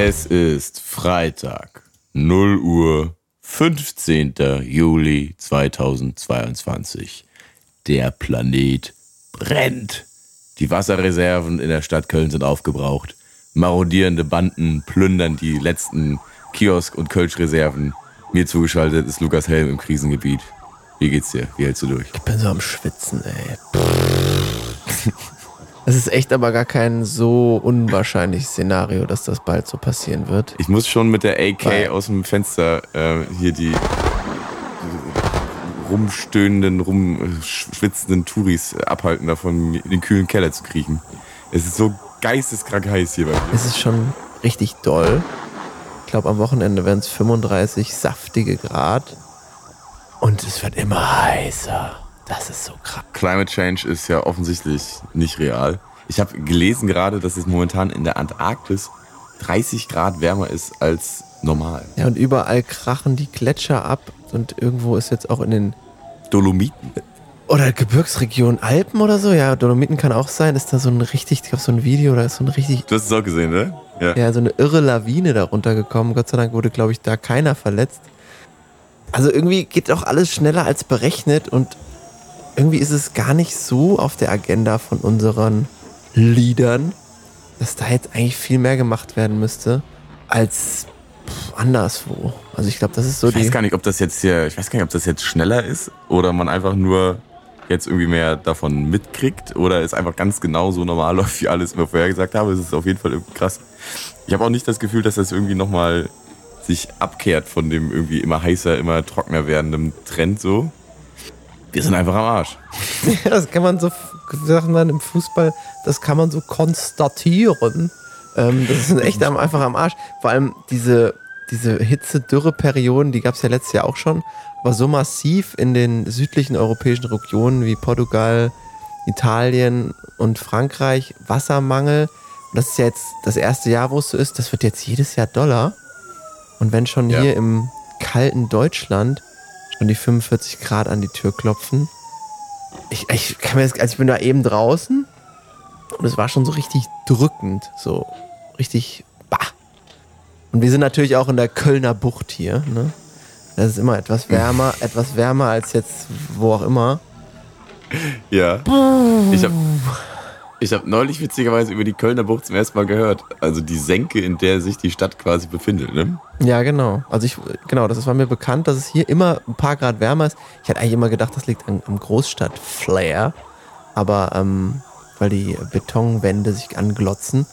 Es ist Freitag, 0 Uhr, 15. Juli 2022. Der Planet brennt. Die Wasserreserven in der Stadt Köln sind aufgebraucht. Marodierende Banden plündern die letzten Kiosk- und Kölsch-Reserven. Mir zugeschaltet ist Lukas Helm im Krisengebiet. Wie geht's dir? Wie hältst du durch? Ich bin so am Schwitzen, ey. Es ist echt aber gar kein so unwahrscheinliches Szenario, dass das bald so passieren wird. Ich muss schon mit der AK Weil- aus dem Fenster äh, hier die, die rumstöhnenden, rumschwitzenden Touris abhalten, davon in den kühlen Keller zu kriechen. Es ist so geisteskrank heiß hier bei mir. Es ist schon richtig doll. Ich glaube, am Wochenende werden es 35 saftige Grad. Und es wird immer heißer. Das ist so krass. Climate Change ist ja offensichtlich nicht real. Ich habe gelesen gerade, dass es momentan in der Antarktis 30 Grad wärmer ist als normal. Ja, und überall krachen die Gletscher ab. Und irgendwo ist jetzt auch in den Dolomiten. Oder Gebirgsregion Alpen oder so, ja, Dolomiten kann auch sein, ist da so ein richtig, ich glaube so ein Video, da ist so ein richtig, Du hast es auch gesehen, ne? Ja. ja, so eine irre Lawine darunter gekommen. Gott sei Dank wurde, glaube ich, da keiner verletzt. Also irgendwie geht doch alles schneller als berechnet und irgendwie ist es gar nicht so auf der Agenda von unseren Leadern, dass da jetzt eigentlich viel mehr gemacht werden müsste als anderswo. Also ich glaube, das ist so Ich die. weiß gar nicht, ob das jetzt hier, ich weiß gar nicht, ob das jetzt schneller ist oder man einfach nur jetzt irgendwie mehr davon mitkriegt oder es einfach ganz genau so normal läuft, wie alles immer vorher gesagt habe. Es ist auf jeden Fall irgendwie krass. Ich habe auch nicht das Gefühl, dass das irgendwie nochmal sich abkehrt von dem irgendwie immer heißer, immer trockener werdenden Trend so. Wir sind einfach am Arsch. Ja, das kann man so, sagt man im Fußball, das kann man so konstatieren. Ähm, das ist echt am, einfach am Arsch. Vor allem diese, diese Hitze-Dürre-Perioden, die gab es ja letztes Jahr auch schon, aber so massiv in den südlichen europäischen Regionen wie Portugal, Italien und Frankreich, Wassermangel. Und das ist ja jetzt das erste Jahr, wo es so ist, das wird jetzt jedes Jahr Dollar. Und wenn schon Ja. hier im kalten Deutschland schon die 45 Grad an die Tür klopfen, ich, ich kann mir das, also ich bin da eben draußen und es war schon so richtig drückend, so richtig bah. Und wir sind natürlich auch in der Kölner Bucht hier, ne? Das ist immer etwas wärmer, etwas wärmer als jetzt wo auch immer. Ja. Ich habe ich hab neulich witzigerweise über die Kölner Bucht zum ersten Mal gehört. Also die Senke, in der sich die Stadt quasi befindet, ne? Ja, genau. Also ich, genau, das war mir bekannt, dass es hier immer ein paar Grad wärmer ist. Ich hätte eigentlich immer gedacht, das liegt am Großstadt-Flair. Aber, ähm, weil die Betonwände sich anglotzen.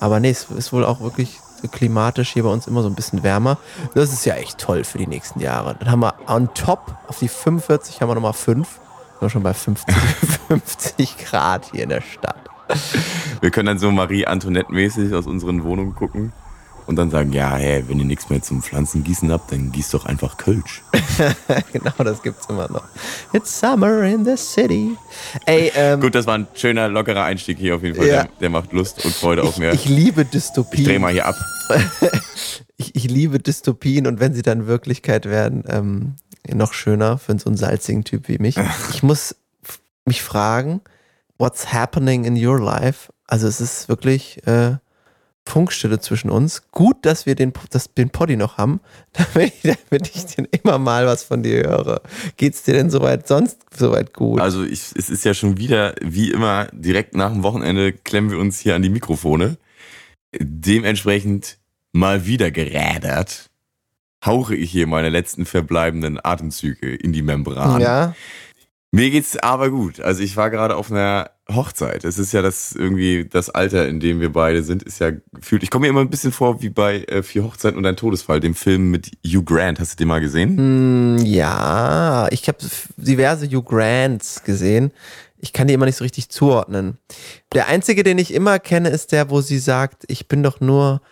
Aber nee, es ist wohl auch wirklich klimatisch hier bei uns immer so ein bisschen wärmer. Das ist ja echt toll für die nächsten Jahre. Dann haben wir on top auf die 45 haben wir nochmal 5. Sind wir schon bei 50, 50 Grad hier in der Stadt. Wir können dann so Marie-Antoinette-mäßig aus unseren Wohnungen gucken und dann sagen, ja, hey, wenn ihr nichts mehr zum Pflanzengießen habt, dann gießt doch einfach Kölsch. genau, das gibt's immer noch. It's summer in the city. Ey, ähm, Gut, das war ein schöner, lockerer Einstieg hier auf jeden Fall. Ja. Der, der macht Lust und Freude auf ich, mehr. ich liebe Dystopien. Ich dreh mal hier ab. ich, ich liebe Dystopien und wenn sie dann Wirklichkeit werden, ähm, noch schöner für so einen salzigen Typ wie mich. Ich muss mich fragen, what's happening in your life? Also es ist wirklich äh, Funkstille zwischen uns. Gut, dass wir den, das, den Poddy noch haben, damit ich, damit ich den immer mal was von dir höre. Geht's dir denn soweit sonst soweit gut? Also ich, es ist ja schon wieder, wie immer, direkt nach dem Wochenende klemmen wir uns hier an die Mikrofone. Dementsprechend mal wieder gerädert, hauche ich hier meine letzten verbleibenden Atemzüge in die Membran. ja, Mir geht's aber gut. Also ich war gerade auf einer Hochzeit. Es ist ja das irgendwie das Alter, in dem wir beide sind, ist ja gefühlt. Ich komme mir immer ein bisschen vor wie bei äh, Vier Hochzeiten und ein Todesfall, dem Film mit Hugh Grant. Hast du den mal gesehen? Hm, ja, ich habe diverse Hugh Grants gesehen. Ich kann die immer nicht so richtig zuordnen. Der einzige, den ich immer kenne, ist der, wo sie sagt, ich bin doch nur.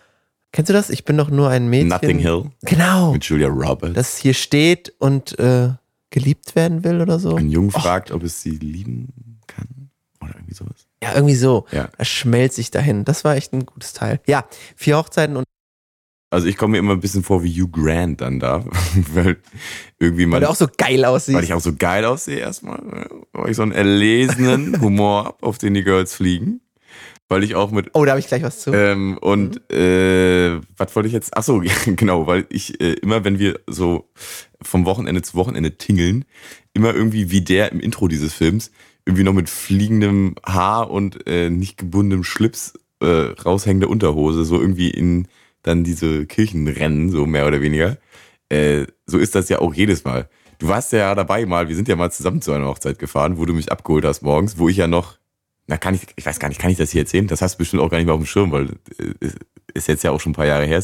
Kennst du das? Ich bin doch nur ein Mädchen. Nothing Hill Genau. mit Julia Roberts. Das hier steht und äh, geliebt werden will oder so. Ein Jung fragt, ob es sie lieben kann. Oder irgendwie sowas. Ja, irgendwie so. Ja. Das schmelzt sich dahin. Das war echt ein gutes Teil. Ja, vier Hochzeiten und Also ich komme mir immer ein bisschen vor wie Hugh Grant dann da. weil irgendwie weil man. der auch so geil aussieht. weil ich auch so geil aussehe erstmal. Weil ich so einen erlesenen Humor hab, auf den die Girls fliegen. Weil ich auch mit Oh, da habe ich gleich was zu. ähm, und äh, was wollte ich jetzt? Ach so, genau, weil ich äh, immer, wenn wir so vom Wochenende zu Wochenende tingeln, immer irgendwie wie der im Intro dieses Films irgendwie noch mit fliegendem Haar und äh, nicht gebundenem Schlips äh, raushängende Unterhose so irgendwie in dann diese Kirchen rennen, so mehr oder weniger. Äh, so ist das ja auch jedes Mal. Du warst ja dabei mal, wir sind ja mal zusammen zu einer Hochzeit gefahren, wo du mich abgeholt hast morgens, wo ich ja noch, na kann ich, ich weiß gar nicht, kann ich das hier erzählen? Das hast du bestimmt auch gar nicht mehr auf dem Schirm, weil äh, ist jetzt ja auch schon ein paar Jahre her.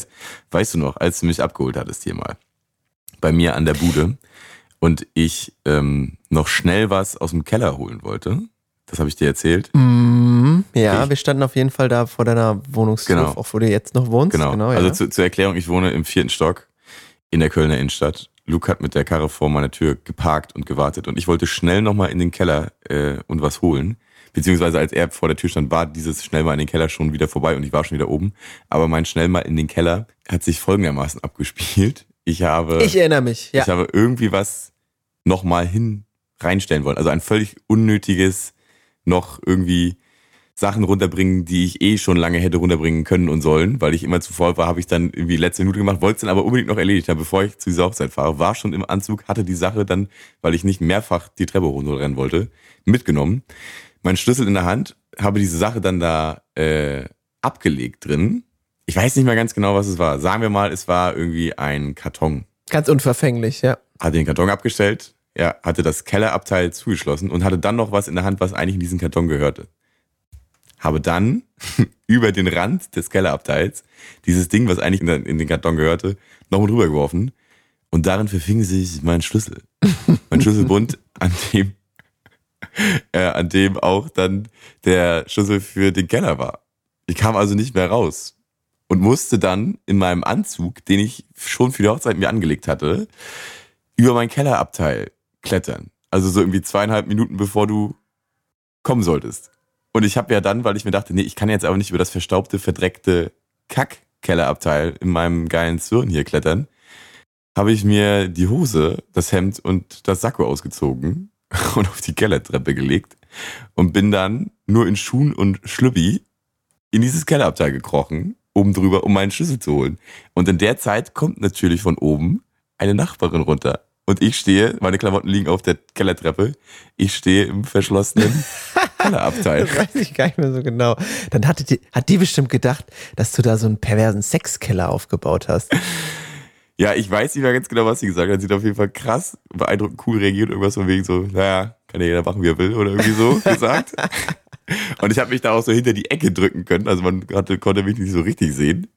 Weißt du noch, als du mich abgeholt hattest hier mal, bei mir an der Bude und ich ähm, noch schnell was aus dem Keller holen wollte, das habe ich dir erzählt. Mhm. Ja, Ich- wir standen auf jeden Fall da vor deiner Wohnungstür, Genau. auch wo du jetzt noch wohnst. Genau. genau ja. Also zu, zur Erklärung, ich wohne im vierten Stock in der Kölner Innenstadt. Luke hat mit der Karre vor meiner Tür geparkt und gewartet und ich wollte schnell nochmal in den Keller äh, und was holen. Beziehungsweise als er vor der Tür stand, war dieses schnell mal in den Keller schon wieder vorbei und ich war schon wieder oben. Aber mein schnell mal in den Keller hat sich folgendermaßen abgespielt. Ich habe, ich erinnere mich, ja. ich habe irgendwie was nochmal hin reinstellen wollen. Also ein völlig unnötiges noch irgendwie Sachen runterbringen, die ich eh schon lange hätte runterbringen können und sollen, weil ich immer zu faul war, habe ich dann irgendwie letzte Minute gemacht, wollte es dann aber unbedingt noch erledigt haben, bevor ich zu dieser Hochzeit fahre. War schon im Anzug, hatte die Sache dann, weil ich nicht mehrfach die Treppe runterrennen wollte, mitgenommen. Mein Schlüssel in der Hand, habe diese Sache dann da äh, abgelegt drin. Ich weiß nicht mehr ganz genau, was es war. Sagen wir mal, es war irgendwie ein Karton Ganz unverfänglich, ja. hatte den Karton abgestellt, ja, hatte das Kellerabteil zugeschlossen und hatte dann noch was in der Hand, was eigentlich in diesen Karton gehörte. Habe dann über den Rand des Kellerabteils dieses Ding, was eigentlich in, den Karton gehörte, noch mit rübergeworfen. Und darin verfing sich mein Schlüssel. Mein Schlüsselbund, an dem, äh, an dem auch dann der Schlüssel für den Keller war. Ich kam also nicht mehr raus und musste dann in meinem Anzug, den ich schon für die Hochzeit mir angelegt hatte, über mein Kellerabteil klettern. Also so irgendwie zweieinhalb Minuten bevor du kommen solltest. Und ich habe ja dann, weil ich mir dachte, nee, ich kann jetzt aber nicht über das verstaubte, verdreckte Kack-Kellerabteil in meinem geilen Zwirn hier klettern, habe ich mir die Hose, das Hemd und das Sakko ausgezogen und auf die Kellertreppe gelegt und bin dann nur in Schuhen und Schlüppi in dieses Kellerabteil gekrochen, oben drüber, um meinen Schlüssel zu holen. Und in der Zeit kommt natürlich von oben eine Nachbarin runter. Und ich stehe, meine Klamotten liegen auf der Kellertreppe, ich stehe im verschlossenen Kellerabteil. Das weiß ich gar nicht mehr so genau. Dann hatte die, hat die bestimmt gedacht, dass du da so einen perversen Sexkeller aufgebaut hast. Ja, ich weiß nicht mehr ganz genau, was sie gesagt hat. Sie hat auf jeden Fall krass, beeindruckend cool reagiert. Irgendwas von wegen so, naja, kann ja jeder machen, wie er will oder irgendwie so gesagt. Und ich habe mich da auch so hinter die Ecke drücken können. Also man hatte, konnte mich nicht so richtig sehen.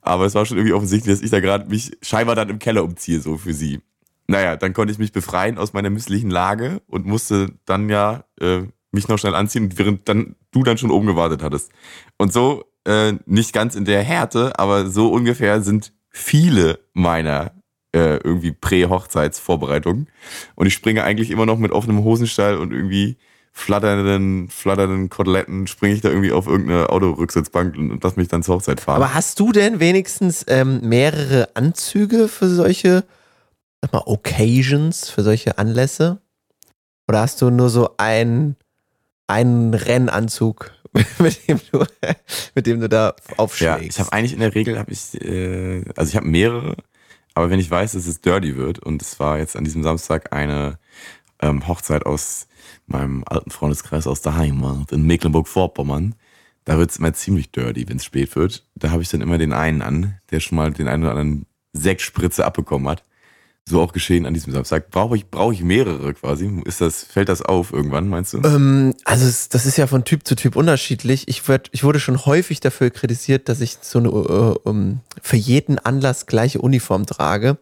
Aber es war schon irgendwie offensichtlich, dass ich da gerade mich scheinbar dann im Keller umziehe, so für sie. Naja, dann konnte ich mich befreien aus meiner misslichen Lage und musste dann ja äh, mich noch schnell anziehen, während dann du dann schon oben gewartet hattest. Und so, äh, nicht ganz in der Härte, aber so ungefähr sind viele meiner äh, irgendwie Prä-Hochzeitsvorbereitungen. Und ich springe eigentlich immer noch mit offenem Hosenstall und irgendwie flatternden, flatternden Koteletten springe ich da irgendwie auf irgendeine Autorücksitzbank und, und lass mich dann zur Hochzeit fahren. Aber hast du denn wenigstens ähm, mehrere Anzüge für solche, sag mal, Occasions, für solche Anlässe? Oder hast du nur so einen, einen Rennanzug, mit dem du, mit dem du da ja, aufschlägst? ich habe eigentlich in der Regel habe ich, äh, also ich habe mehrere, aber wenn ich weiß, dass es dirty wird und es war jetzt an diesem Samstag eine ähm, Hochzeit aus meinem alten Freundeskreis aus der Heimat in Mecklenburg-Vorpommern, da wird's immer ziemlich dirty, wenn's spät wird. Da habe ich dann immer den einen an, der schon mal den einen oder anderen Sektspritze abbekommen hat. So auch geschehen an diesem Samstag. Brauche ich, brauche ich mehrere quasi? Ist das, fällt das auf irgendwann, meinst du? Ähm, also es, das ist ja von Typ zu Typ unterschiedlich. Ich, werd, ich wurde schon häufig dafür kritisiert, dass ich so eine äh, um, für jeden Anlass gleiche Uniform trage.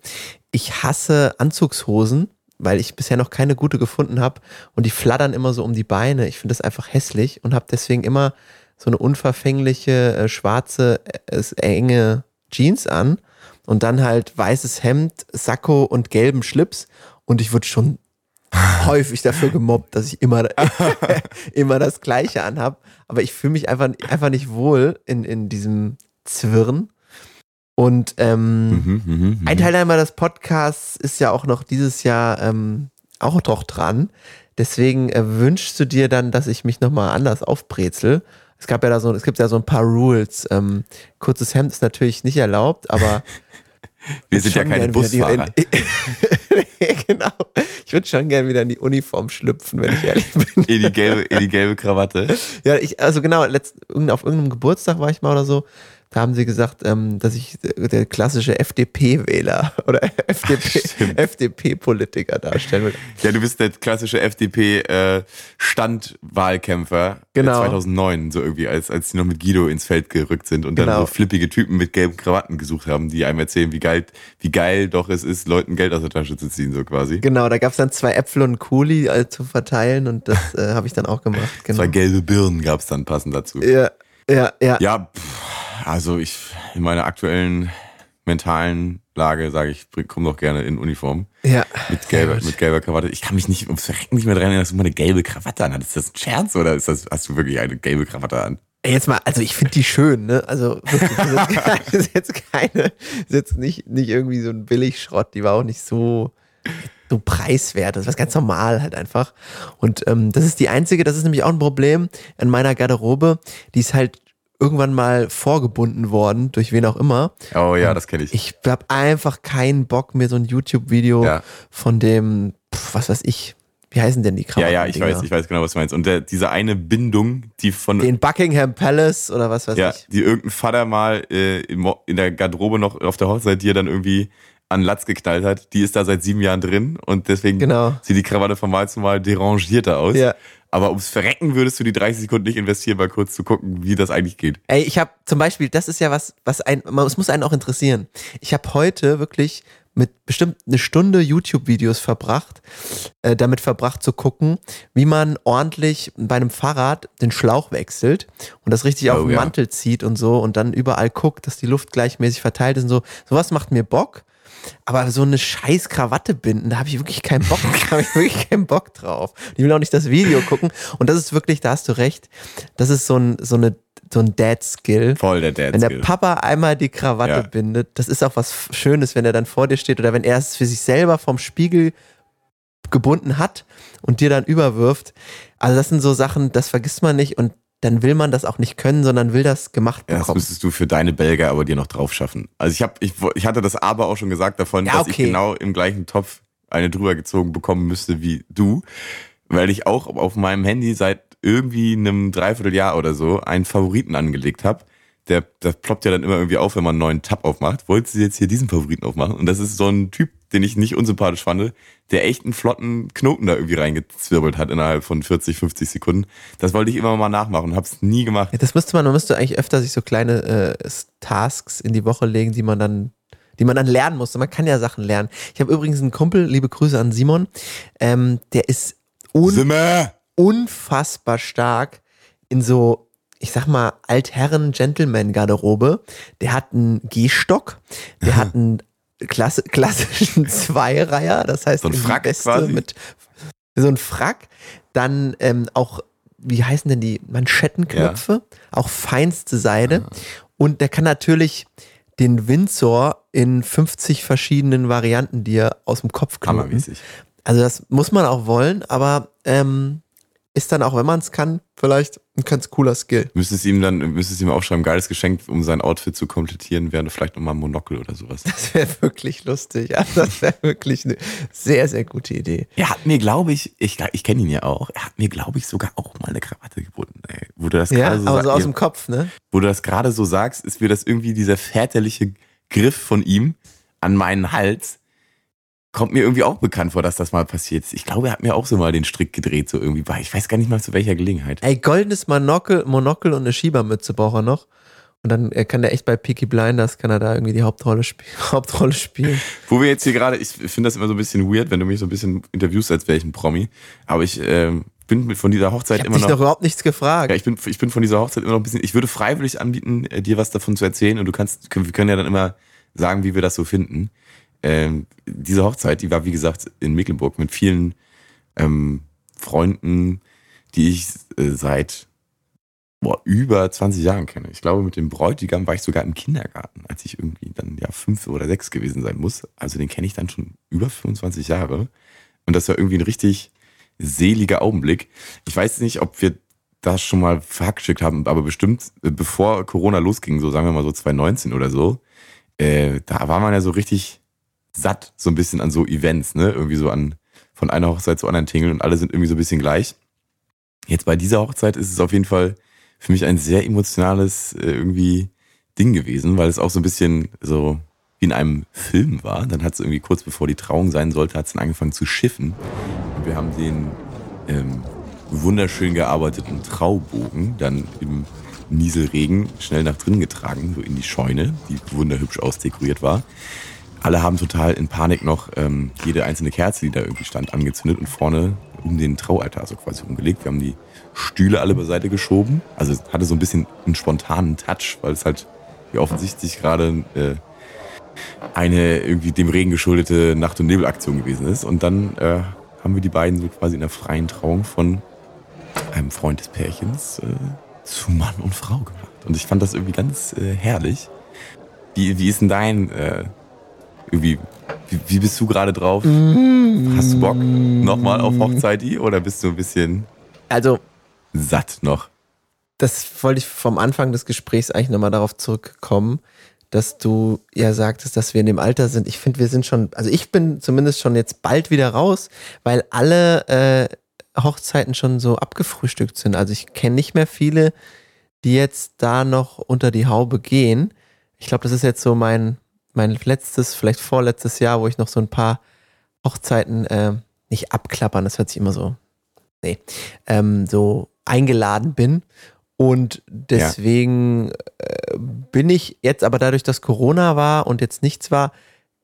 Ich hasse Anzugshosen, weil ich bisher noch keine gute gefunden habe und die flattern immer so um die Beine. Ich finde das einfach hässlich und habe deswegen immer so eine unverfängliche äh, schwarze äh, enge Jeans an und dann halt weißes Hemd, Sakko und gelben Schlips und ich wurde schon häufig dafür gemobbt, dass ich immer, immer das Gleiche anhab. Aber ich fühle mich einfach, einfach nicht wohl in, in diesem Zwirn. Und ähm, Mhm, mhm, mhm. ein Teilnehmer des Podcasts ist ja auch noch dieses Jahr ähm, auch doch dran. Deswegen äh, wünschst du dir dann, dass ich mich nochmal anders aufbrezel. Es gab ja da so, es gibt ja so ein paar Rules. Ähm, kurzes Hemd ist natürlich nicht erlaubt, aber Wir sind ja keine Busfahrer. In, genau. Ich würde schon gerne wieder in die Uniform schlüpfen, wenn ich ehrlich bin. In die gelbe, in die gelbe Krawatte. Ja, ich, also genau, letzt, auf irgendeinem Geburtstag war ich mal oder so. Da haben sie gesagt, ähm, dass ich der klassische FDP-Wähler oder FDP-Politiker darstellen will. Ja, du bist der klassische FDP-Standwahlkämpfer äh, genau. 2009, so irgendwie, als, als die noch mit Guido ins Feld gerückt sind und dann genau. so flippige Typen mit gelben Krawatten gesucht haben, die einem erzählen, wie geil, wie geil doch es ist, Leuten Geld aus der Tasche zu ziehen, so quasi. Genau, da gab es dann zwei Äpfel und Kuli äh, zu verteilen und das äh, habe ich dann auch gemacht. Genau. Zwei gelbe Birnen gab es dann passend dazu. Ja, ja, ja. Ja, pff also ich in meiner aktuellen mentalen Lage sage ich, komm doch gerne in Uniform. Ja. Mit gelber, mit gelber Krawatte. Ich kann mich nicht ums Verrecken nicht mehr dran erinnern, dass du mal eine gelbe Krawatte anhattest. Ist das ein Scherz oder ist das, hast du wirklich eine gelbe Krawatte an? Jetzt mal, also ich finde die schön, ne? Also wirklich, das ist jetzt keine, ist jetzt nicht, nicht irgendwie so ein Billigschrott, die war auch nicht so, so preiswert. Das ist was ganz normal halt einfach. Und ähm, das ist die einzige, das ist nämlich auch ein Problem in meiner Garderobe. Die ist halt irgendwann mal vorgebunden worden, durch wen auch immer. Oh ja, das kenne ich. Ich habe einfach keinen Bock, mir so ein YouTube-Video ja. von dem, pf, was weiß ich, wie heißen denn die Krawatten? Ja, ja, ich weiß, ich weiß genau, was du meinst. Und der, diese eine Bindung, die von. Den Buckingham Palace oder was weiß ja, ich. Die irgendein Vater mal äh, in der Garderobe noch auf der Hochzeit dir dann irgendwie an Latz geknallt hat, die ist da seit sieben Jahren drin und deswegen genau. sieht die Krawatte von Mal zu Mal derangierter aus. Ja. Aber ums Verrecken würdest du die 30 Sekunden nicht investieren, mal kurz zu gucken, wie das eigentlich geht. Ey, ich habe zum Beispiel, das ist ja was, was ein, es muss einen auch interessieren. Ich habe heute wirklich mit bestimmt eine Stunde YouTube-Videos verbracht, äh, damit verbracht zu gucken, wie man ordentlich bei einem Fahrrad den Schlauch wechselt und das richtig oh, auf den ja. Mantel zieht und so und dann überall guckt, dass die Luft gleichmäßig verteilt ist und so. Sowas macht mir Bock. Aber so eine scheiß Krawatte binden, da habe ich wirklich keinen Bock, da habe ich wirklich keinen Bock drauf. Ich will auch nicht das Video gucken. Und das ist wirklich, da hast du recht, das ist so, ein, so eine so ein Dad-Skill. Voll der Dad-Skill. Wenn der Papa einmal die Krawatte ja. bindet, das ist auch was Schönes, wenn er dann vor dir steht oder wenn er es für sich selber vom Spiegel gebunden hat und dir dann überwirft. Also das sind so Sachen, das vergisst man nicht und dann will man das auch nicht können, sondern will das gemacht bekommen. Ja, das müsstest du für deine Belger aber dir noch drauf schaffen. Also ich habe, ich, ich hatte das aber auch schon gesagt davon, ja, dass okay. ich genau im gleichen Topf eine drüber gezogen bekommen müsste wie du, weil ich auch auf meinem Handy seit irgendwie einem Dreivierteljahr oder so einen Favoriten angelegt habe. Der, der ploppt ja dann immer irgendwie auf, wenn man einen neuen Tab aufmacht. Wolltest du jetzt hier diesen Favoriten aufmachen? Und das ist so ein Typ, den ich nicht unsympathisch fand, der echt einen flotten Knoten da irgendwie reingezwirbelt hat innerhalb von 40, 50 Sekunden. Das wollte ich immer mal nachmachen, hab's nie gemacht. Ja, das müsste man, man müsste eigentlich öfter sich so kleine äh, Tasks in die Woche legen, die man dann die man dann lernen muss. Man kann ja Sachen lernen. Ich habe übrigens einen Kumpel, liebe Grüße an Simon, ähm, der ist un unfassbar stark in so ich sag mal, Altherren-Gentleman-Garderobe. Der hat einen Gehstock, der hat einen Klasse, klassischen Zweireiher, das heißt so ein Frack quasi. mit so ein Frack, dann ähm, auch wie heißen denn die Manschettenknöpfe, ja. auch feinste Seide ah. und der kann natürlich den Windsor in 50 verschiedenen Varianten dir aus dem Kopf knoten. Also das muss man auch wollen, aber ähm, ist dann auch, wenn man es kann, vielleicht ein ganz cooler Skill. Müsstest ihm dann, müsstest ihm aufschreiben, geiles Geschenk, um sein Outfit zu komplettieren, wäre vielleicht nochmal ein Monokel oder sowas. Das wäre wirklich lustig. Ja, das wäre wirklich eine sehr, sehr gute Idee. Er hat mir, glaube ich, ich, ich kenne ihn ja auch, er hat mir, glaube ich, sogar auch mal eine Krawatte gebunden. Ey. Wo du das ja, so aber so aus dem Kopf, ne? Wo du das gerade so sagst, ist mir das irgendwie dieser väterliche Griff von ihm an meinen Hals kommt mir irgendwie auch bekannt vor, dass das mal passiert ist. Ich glaube, er hat mir auch so mal den Strick gedreht, so irgendwie. Ich weiß gar nicht mal zu welcher Gelegenheit. Ey, goldenes Monokel, Monokel und eine Schiebermütze braucht er noch. Und dann kann er echt bei Peaky Blinders, kann er da irgendwie die Hauptrolle, sp Hauptrolle spielen. Wo wir jetzt hier gerade, ich finde das immer so ein bisschen weird, wenn du mich so ein bisschen interviewst, als wäre ich ein Promi. Aber ich ähm, bin von dieser Hochzeit ich immer noch. Ich überhaupt nichts gefragt. Ja, ich bin, ich bin von dieser Hochzeit immer noch ein bisschen. Ich würde freiwillig anbieten, äh, dir was davon zu erzählen und du kannst, wir können ja dann immer sagen, wie wir das so finden ähm, diese Hochzeit, die war wie gesagt in Mecklenburg mit vielen ähm, Freunden, die ich äh, seit boah, über 20 Jahren kenne. Ich glaube, mit dem Bräutigam war ich sogar im Kindergarten, als ich irgendwie dann ja fünf oder sechs gewesen sein muss. Also den kenne ich dann schon über 25 Jahre. Und das war irgendwie ein richtig seliger Augenblick. Ich weiß nicht, ob wir das schon mal verhackschickt haben, aber bestimmt äh, bevor Corona losging, so sagen wir mal so 2019 oder so, äh, da war man ja so richtig satt, so ein bisschen an so Events, ne? Irgendwie so an von einer Hochzeit zu anderen tingeln und alle sind irgendwie so ein bisschen gleich. Jetzt bei dieser Hochzeit ist es auf jeden Fall für mich ein sehr emotionales äh, irgendwie Ding gewesen, weil es auch so ein bisschen so wie in einem Film war. Dann hat es irgendwie kurz bevor die Trauung sein sollte, hat es dann angefangen zu schiffen. Und wir haben den ähm, wunderschön gearbeiteten Traubogen dann im Nieselregen schnell nach drin getragen, so in die Scheune, die wunderhübsch ausdekoriert war. Alle haben total in Panik noch ähm, jede einzelne Kerze, die da irgendwie stand, angezündet und vorne um den Traualtar so quasi umgelegt. Wir haben die Stühle alle beiseite geschoben. Also es hatte so ein bisschen einen spontanen Touch, weil es halt wie offensichtlich gerade äh, eine irgendwie dem Regen geschuldete Nacht- und Nebelaktion gewesen ist. Und dann äh, haben wir die beiden so quasi in der freien Trauung von einem Freund des Pärchens äh, zu Mann und Frau gemacht. Und ich fand das irgendwie ganz äh, herrlich. Wie, wie ist denn dein, äh, irgendwie, wie, wie bist du gerade drauf? Hast du Bock nochmal auf Hochzeit oder bist du ein bisschen Also, satt noch? das wollte ich vom Anfang des Gesprächs eigentlich nochmal darauf zurückkommen, dass du ja sagtest, dass wir in dem Alter sind. Ich finde, wir sind schon, also ich bin zumindest schon jetzt bald wieder raus, weil alle äh, Hochzeiten schon so abgefrühstückt sind. Also ich kenne nicht mehr viele, die jetzt da noch unter die Haube gehen. Ich glaube, das ist jetzt so mein, mein letztes, vielleicht vorletztes Jahr, wo ich noch so ein paar Hochzeiten äh, nicht abklappern, das hört sich immer so, nee, ähm, so eingeladen bin. Und deswegen äh, bin ich jetzt aber dadurch, dass Corona war und jetzt nichts war,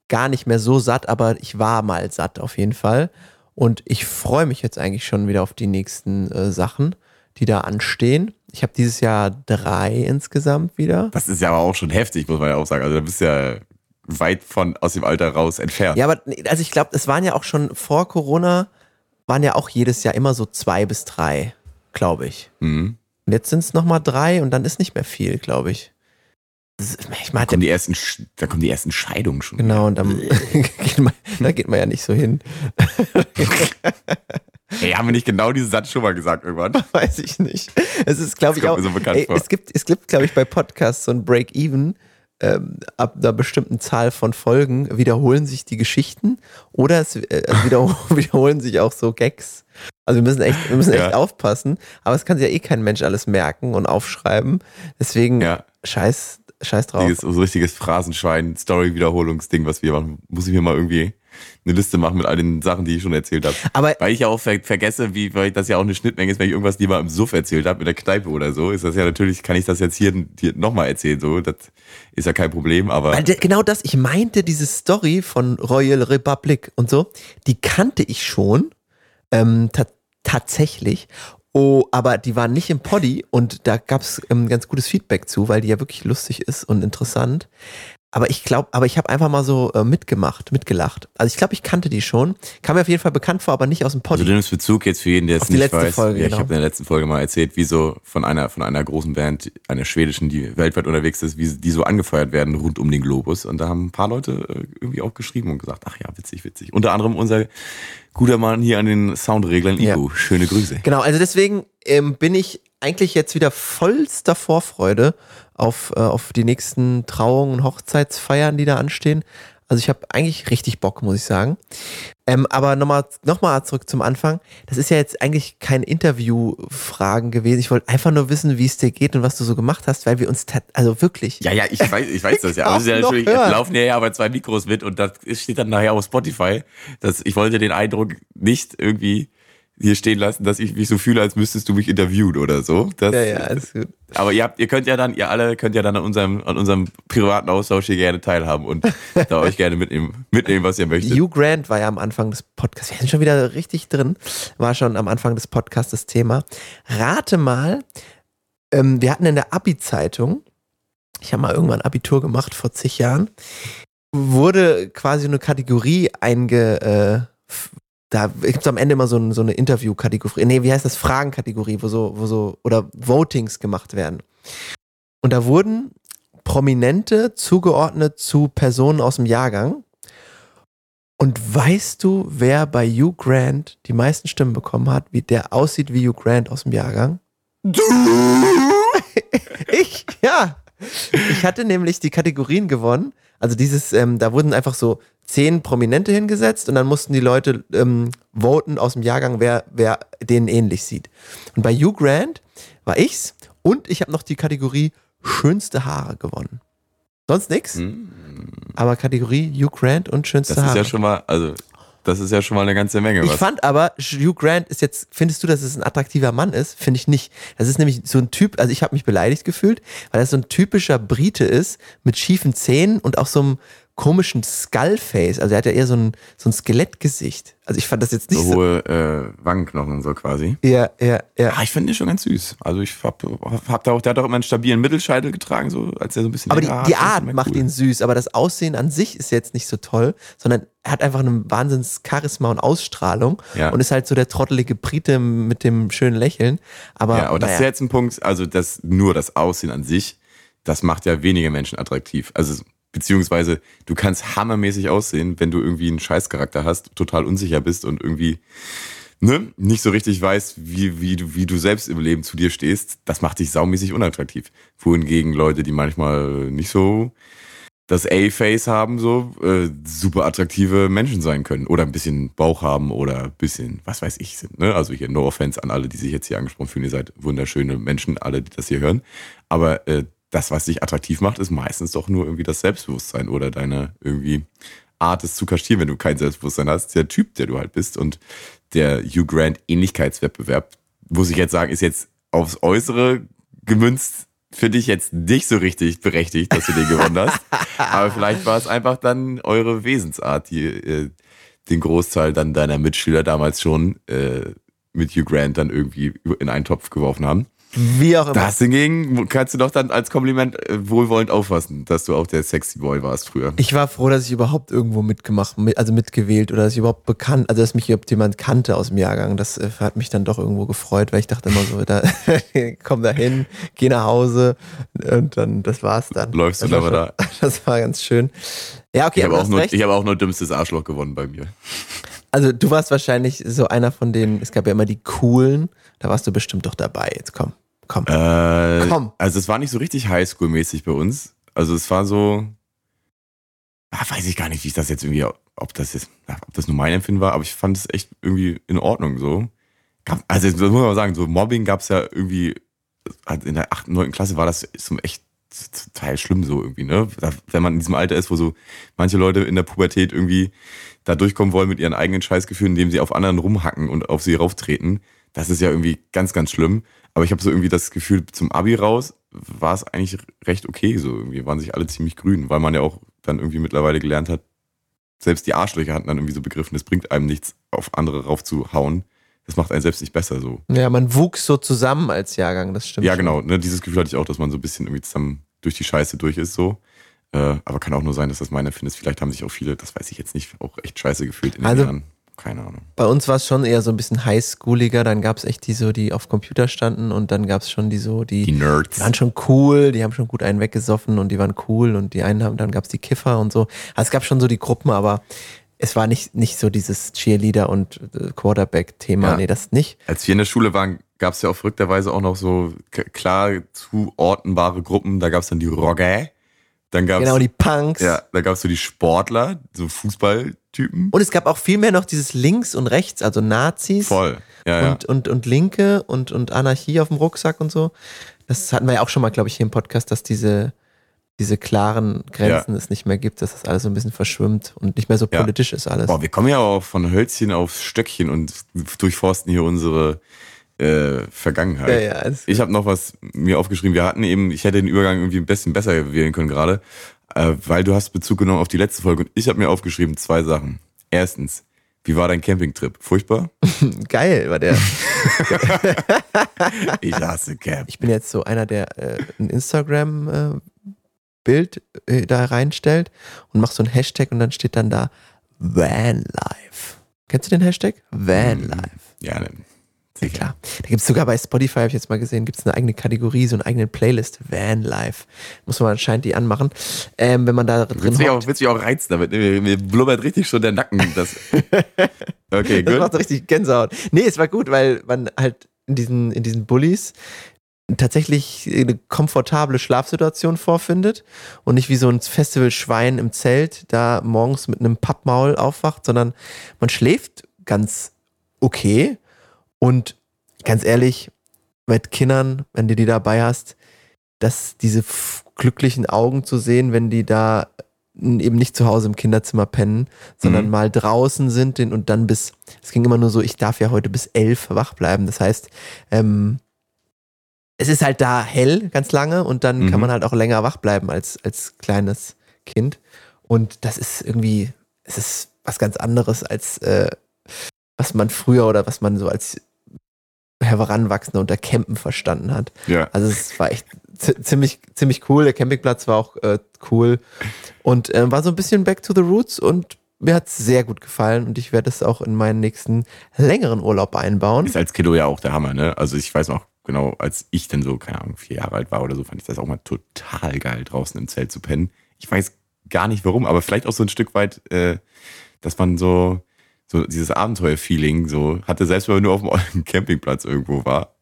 gar nicht mehr so satt, aber ich war mal satt auf jeden Fall. Und ich freue mich jetzt eigentlich schon wieder auf die nächsten äh, Sachen, die da anstehen. Ich habe dieses Jahr drei insgesamt wieder. Das ist ja aber auch schon heftig, muss man ja auch sagen. Also da bist ja weit von aus dem Alter raus entfernt. Ja, aber also ich glaube, es waren ja auch schon vor Corona, waren ja auch jedes Jahr immer so zwei bis drei, glaube ich. Mhm. Und jetzt sind es nochmal drei und dann ist nicht mehr viel, glaube ich. Ich Da meine, kommen die ersten, da kommen die ersten Scheidungen schon. genau, und dann geht man, da geht man ja nicht so hin. Ey, haben wir nicht genau diesen Satz schon mal gesagt irgendwann? Weiß ich nicht. Es ist, glaube ich, auch. so ey, es gibt, es gibt, glaube ich, bei Podcasts so ein Break-Even. Ähm, ab einer bestimmten Zahl von Folgen wiederholen sich die Geschichten oder es äh, wiederholen, wiederholen sich auch so Gags. Also wir müssen echt, wir müssen echt Ja. aufpassen. Aber es kann sich ja eh kein Mensch alles merken und aufschreiben. Deswegen Ja. scheiß, scheiß drauf. Richtiges, so richtiges Phrasenschwein, Story-Wiederholungsding, was wir machen. Muss ich mir mal irgendwie eine Liste machen mit all den Sachen, die ich schon erzählt habe. Aber Weil ich ja auch ver vergesse, wie, weil das ja auch eine Schnittmenge ist, wenn ich irgendwas lieber im Suff erzählt habe, in der Kneipe oder so, ist das ja natürlich, kann ich das jetzt hier, hier nochmal erzählen, so, das ist ja kein Problem, aber Weil de- genau das, ich meinte diese Story von Royal Republic und so, die kannte ich schon, ähm, ta tatsächlich. Oh, aber die waren nicht im Poddy und da gab es ähm, ganz gutes Feedback zu, weil die ja wirklich lustig ist und interessant. Aber ich glaube, aber ich habe einfach mal so äh, mitgemacht, mitgelacht. Also ich glaube, ich kannte die schon. Kam mir auf jeden Fall bekannt vor, aber nicht aus dem Poddy. Also du nimmst Bezug jetzt für jeden, der es nicht letzte weiß. Folge, ja, genau. Ich habe in der letzten Folge mal erzählt, wie so von einer von einer großen Band, einer schwedischen, die weltweit unterwegs ist, wie die so angefeuert werden rund um den Globus. Und da haben ein paar Leute äh, irgendwie auch geschrieben und gesagt, ach ja, witzig, witzig. Unter anderem unser guter Mann hier an den Soundreglern, Ivo. Schöne Grüße. Genau, also deswegen ähm, bin ich eigentlich jetzt wieder vollster Vorfreude auf, äh, auf die nächsten Trauungen und Hochzeitsfeiern, die da anstehen. Also ich habe eigentlich richtig Bock, muss ich sagen. Ähm, aber nochmal noch mal zurück zum Anfang. Das ist ja jetzt eigentlich kein Interview-Fragen gewesen. Ich wollte einfach nur wissen, wie es dir geht und was du so gemacht hast, weil wir uns, also wirklich. Ja, ja, ich weiß, ich weiß das ja. Aber es ist ja natürlich, hören. laufen ja aber zwei Mikros mit und das steht dann nachher auf Spotify. Das, ich wollte den Eindruck nicht irgendwie hier stehen lassen, dass ich mich so fühle, als müsstest du mich interviewen oder so. Das, Ja, ja, alles gut. Aber ihr habt, ihr könnt ja dann, ihr alle könnt ja dann an unserem, an unserem privaten Austausch hier gerne teilhaben und da euch gerne mitnehmen, mitnehmen, was ihr möchtet. Hugh Grant war ja am Anfang des Podcasts. Wir sind schon wieder richtig drin. War schon am Anfang des Podcasts das Thema. Rate mal, ähm, wir hatten in der Abi-Zeitung, ich habe mal irgendwann Abitur gemacht vor zig Jahren, wurde quasi eine Kategorie einge. Äh, da gibt es am Ende immer so, ein, so eine Interview-Kategorie. Nee, wie heißt das? Fragenkategorie, wo so, wo so, oder Votings gemacht werden. Und da wurden Prominente zugeordnet zu Personen aus dem Jahrgang. Und weißt du, wer bei Hugh Grant die meisten Stimmen bekommen hat, wie der aussieht wie Hugh Grant aus dem Jahrgang? Du! Ich, ja. Ich hatte nämlich die Kategorien gewonnen. Also dieses, ähm, da wurden einfach so zehn Prominente hingesetzt und dann mussten die Leute ähm, voten aus dem Jahrgang, wer, wer denen ähnlich sieht. Und bei Hugh Grant war ich's und ich habe noch die Kategorie schönste Haare gewonnen. Sonst nix. Aber Kategorie Hugh Grant und schönste Das ist Haare. ja schon mal, also, das ist ja schon mal eine ganze Menge. Ich Was. fand aber, Hugh Grant ist jetzt, findest du, dass es ein attraktiver Mann ist? Finde ich nicht. Das ist nämlich so ein Typ, also ich habe mich beleidigt gefühlt, weil das so ein typischer Brite ist, mit schiefen Zähnen und auch so einem komischen Skullface. Also er hat ja eher so ein, so ein Skelettgesicht. Also ich fand das jetzt nicht so so. hohe äh, Wangenknochen und so quasi. Ja, ja, ja. Ah, ich finde den schon ganz süß. Also ich hab, hab da auch, der hat auch immer einen stabilen Mittelscheitel getragen, so als er so ein bisschen. Aber die, die Art macht cool. ihn süß, aber das Aussehen an sich ist jetzt nicht so toll, sondern er hat einfach einen Wahnsinns Charisma und Ausstrahlung Ja. und ist halt so der trottelige Brite mit dem schönen Lächeln. Aber, Ja, aber das ist jetzt ein Punkt, also das nur das Aussehen an sich, das macht ja weniger Menschen attraktiv. Also beziehungsweise du kannst hammermäßig aussehen, wenn du irgendwie einen Scheißcharakter hast, total unsicher bist und irgendwie ne, nicht so richtig weißt, wie, wie, du, wie du selbst im Leben zu dir stehst. Das macht dich saumäßig unattraktiv. Wohingegen Leute, die manchmal nicht so das A-Face haben, so äh, super attraktive Menschen sein können. Oder ein bisschen Bauch haben oder ein bisschen, was weiß ich, sind. Ne? Also hier no offense an alle, die sich jetzt hier angesprochen fühlen. Ihr seid wunderschöne Menschen, alle, die das hier hören. Aber äh, das, was dich attraktiv macht, ist meistens doch nur irgendwie das Selbstbewusstsein oder deine irgendwie Art, es zu kaschieren, wenn du kein Selbstbewusstsein hast. Der Typ, der du halt bist. Und der Hugh Grant Ähnlichkeitswettbewerb, muss ich jetzt sagen, ist jetzt aufs Äußere gemünzt für dich jetzt nicht so richtig berechtigt, dass du den gewonnen hast. Aber vielleicht war es einfach dann eure Wesensart, die äh, den Großteil dann deiner Mitschüler damals schon äh, mit Hugh Grant dann irgendwie in einen Topf geworfen haben. Wie auch immer. Das hingegen kannst du doch dann als Kompliment äh, wohlwollend auffassen, dass du auch der Sexy Boy warst früher. Ich war froh, dass ich überhaupt irgendwo mitgemacht, mit, also mitgewählt oder dass ich überhaupt bekannt, also dass mich überhaupt jemand kannte aus dem Jahrgang. Das äh, hat mich dann doch irgendwo gefreut, weil ich dachte immer so, da komm da hin, geh nach Hause und dann das war's dann. Läufst du da aber schon- Das war ganz schön. Ja, okay, Ich habe auch, nur, ich hab auch nur dümmstes Arschloch gewonnen bei mir. Also du warst wahrscheinlich so einer von denen, es gab ja immer die coolen, da warst du bestimmt doch dabei. Jetzt komm, komm. Äh, Komm. Also es war nicht so richtig Highschool-mäßig bei uns. Also es war so, ah, weiß ich gar nicht, wie ich das jetzt irgendwie, ob das jetzt, ob das nur mein Empfinden war, aber ich fand es echt irgendwie in Ordnung so. Also das muss man mal sagen, so Mobbing gab es ja irgendwie, also in der 8., 9. Klasse war das so echt total schlimm so irgendwie, ne? Wenn man in diesem Alter ist, wo so manche Leute in der Pubertät irgendwie da durchkommen wollen mit ihren eigenen Scheißgefühlen, indem sie auf anderen rumhacken und auf sie rauftreten, das ist ja irgendwie ganz, ganz schlimm. Aber ich habe so irgendwie das Gefühl, zum Abi raus war es eigentlich recht okay so irgendwie, waren sich alle ziemlich grün, weil man ja auch dann irgendwie mittlerweile gelernt hat, selbst die Arschlöcher hatten dann irgendwie so begriffen, es bringt einem nichts, auf andere raufzuhauen. Das macht einen selbst nicht besser so. Ja, man wuchs so zusammen als Jahrgang, das stimmt. Ja, genau. Ne, dieses Gefühl hatte ich auch, dass man so ein bisschen irgendwie zusammen durch die Scheiße durch ist, so. Äh, aber kann auch nur sein, dass das mein Empfinden ist. Vielleicht haben sich auch viele, das weiß ich jetzt nicht, auch echt scheiße gefühlt in den Also- Jahren. Keine Ahnung. Bei uns war es schon eher so ein bisschen highschooliger. Dann gab es echt die so, die auf Computer standen und dann gab es schon die so, die, Die Nerds. die waren schon cool, die haben schon gut einen weggesoffen und die waren cool und die einen haben, dann gab es die Kiffer und so. Also es gab schon so die Gruppen, aber es war nicht, nicht so dieses Cheerleader und äh, Quarterback-Thema. Ja. Nee, das nicht. Als wir in der Schule waren, gab es ja auch verrückterweise auch noch so klar zuordnenbare Gruppen. Da gab es dann die Rogge. Dann gab es Genau, die Punks. ja, da gab es so die Sportler, so Fußballtypen. Und es gab auch viel mehr noch dieses Links und Rechts, also Nazis. Voll. Ja, ja. und, und, und Linke und, und Anarchie auf dem Rucksack und so. Das hatten wir ja auch schon mal, glaube ich, hier im Podcast, dass diese, diese klaren Grenzen es nicht mehr gibt, dass das alles so ein bisschen verschwimmt und nicht mehr so Ja. politisch ist alles. Boah, wir kommen ja auch von Hölzchen auf Stöckchen und durchforsten hier unsere äh, Vergangenheit. ja, ja, alles Ich habe noch was mir aufgeschrieben. Wir hatten eben, ich hätte den Übergang irgendwie ein bisschen besser wählen können gerade, äh, weil du hast Bezug genommen auf die letzte Folge und ich habe mir aufgeschrieben zwei Sachen. Erstens, wie war dein Campingtrip? Furchtbar? geil, war der. Ich hasse Camp. Ich bin jetzt so einer, der äh, ein Instagram-Bild äh, da reinstellt und macht so ein Hashtag und dann steht dann da Vanlife. Kennst du den Hashtag? Vanlife. Ja, ne. Ja, klar. Da gibt es sogar bei Spotify, habe ich jetzt mal gesehen, gibt es eine eigene Kategorie, so eine eigene Playlist, Vanlife. Muss man anscheinend die anmachen. Ähm, wenn man da drin Willst mich hockt. auch, reizen damit? Mir, mir blubbert richtig schon der Nacken. Das okay, Das macht gut. richtig Gänsehaut. Nee, es war gut, weil man halt in diesen, in diesen Bullies, tatsächlich eine komfortable Schlafsituation vorfindet und nicht wie so ein Festivalschwein im Zelt da morgens mit einem Pappmaul aufwacht, sondern man schläft ganz okay und ganz ehrlich, mit Kindern, wenn du die dabei hast, dass diese glücklichen Augen zu sehen, wenn die da eben nicht zu Hause im Kinderzimmer pennen, sondern mhm. mal draußen sind und dann bis, es ging immer nur so, ich darf ja heute bis elf wach bleiben. Das heißt, ähm, es ist halt da hell ganz lange und dann mhm. kann man halt auch länger wach bleiben als, als kleines Kind. Und das ist irgendwie, es ist was ganz anderes als äh, was man früher oder was man so als Heranwachsender unter Campen verstanden hat. Ja. Also es war echt ziemlich, ziemlich cool. Der Campingplatz war auch äh, cool und äh, war so ein bisschen back to the roots und mir hat es sehr gut gefallen und ich werde es auch in meinen nächsten längeren Urlaub einbauen. Ist als Kiddo ja auch der Hammer, ne? Also ich weiß noch genau, als ich dann so, keine Ahnung, vier Jahre alt war oder so, fand ich das auch mal total geil, draußen im Zelt zu pennen. Ich weiß gar nicht warum, aber vielleicht auch so ein Stück weit, äh, dass man so, so dieses Abenteuer-Feeling so hatte, selbst wenn man nur auf dem Campingplatz irgendwo war,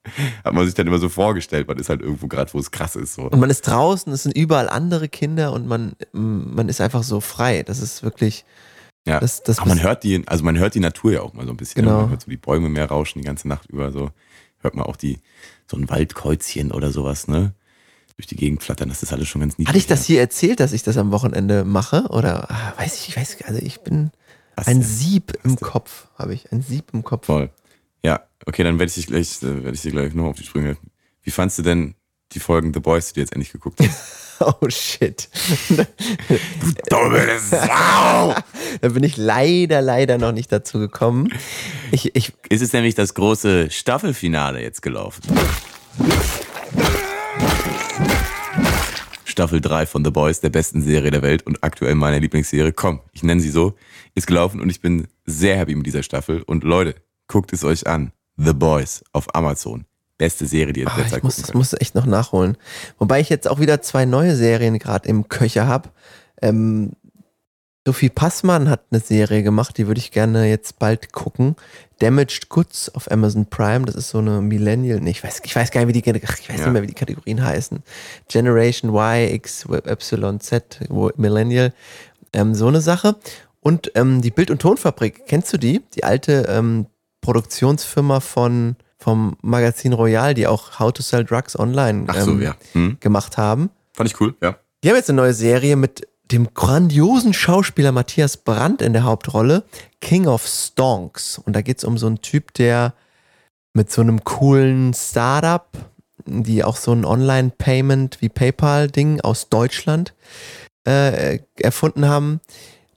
hat man sich dann immer so vorgestellt, man ist halt irgendwo gerade, wo es krass ist. So. Und man ist draußen, es sind überall andere Kinder und man, man ist einfach so frei. Das ist wirklich. Ja, das, das aber man hört die, also man hört die Natur ja auch mal so ein bisschen. Genau. Man hört so die Bäume mehr rauschen die ganze Nacht über, so hört man auch die, so ein Waldkreuzchen oder sowas, ne? Durch die Gegend flattern, das ist alles schon ganz niedlich. Hatte ich das hier erzählt, dass ich das am Wochenende mache? Oder ah, weiß ich, ich weiß, also ich bin. Was ein denn? Sieb Was im denn? Kopf habe ich. Ein Sieb im Kopf. Voll. Ja, okay, dann werde ich dich gleich, äh, werde ich dir gleich noch auf die Sprünge helfen. Wie fandst du denn die Folgen The Boys, die du jetzt endlich geguckt hast? oh shit. du dumme Sau! da bin ich leider, leider noch nicht dazu gekommen. Ich, ich es ist nämlich das große Staffelfinale jetzt gelaufen. Staffel 3 von The Boys, der besten Serie der Welt und aktuell meine Lieblingsserie. Komm, ich nenne sie so, ist gelaufen und ich bin sehr happy mit dieser Staffel. Und Leute, guckt es euch an. The Boys auf Amazon. Beste Serie, die ihr oh, ich muss, Ich muss echt noch nachholen. Wobei ich jetzt auch wieder zwei neue Serien gerade im Köcher habe. Ähm, Sophie Passmann hat eine Serie gemacht, die würde ich gerne jetzt bald gucken. Damaged Goods auf Amazon Prime, das ist so eine Millennial, nee, ich weiß, ich weiß gar nicht, wie die, ich weiß ja. nicht mehr, wie die Kategorien heißen. Generation Y, X, Y, Z, Millennial, ähm, so eine Sache. Und ähm, die Bild- und Tonfabrik, kennst du die? Die alte ähm, Produktionsfirma von vom Magazin Royal, die auch How to Sell Drugs Online so, ähm, ja. hm. gemacht haben. Fand ich cool, ja. Die haben jetzt eine neue Serie mit dem grandiosen Schauspieler Matthias Brandt in der Hauptrolle, King of Stonks. Und da geht es um so einen Typ, der mit so einem coolen Startup, die auch so ein Online-Payment wie PayPal-Ding aus Deutschland äh, erfunden haben,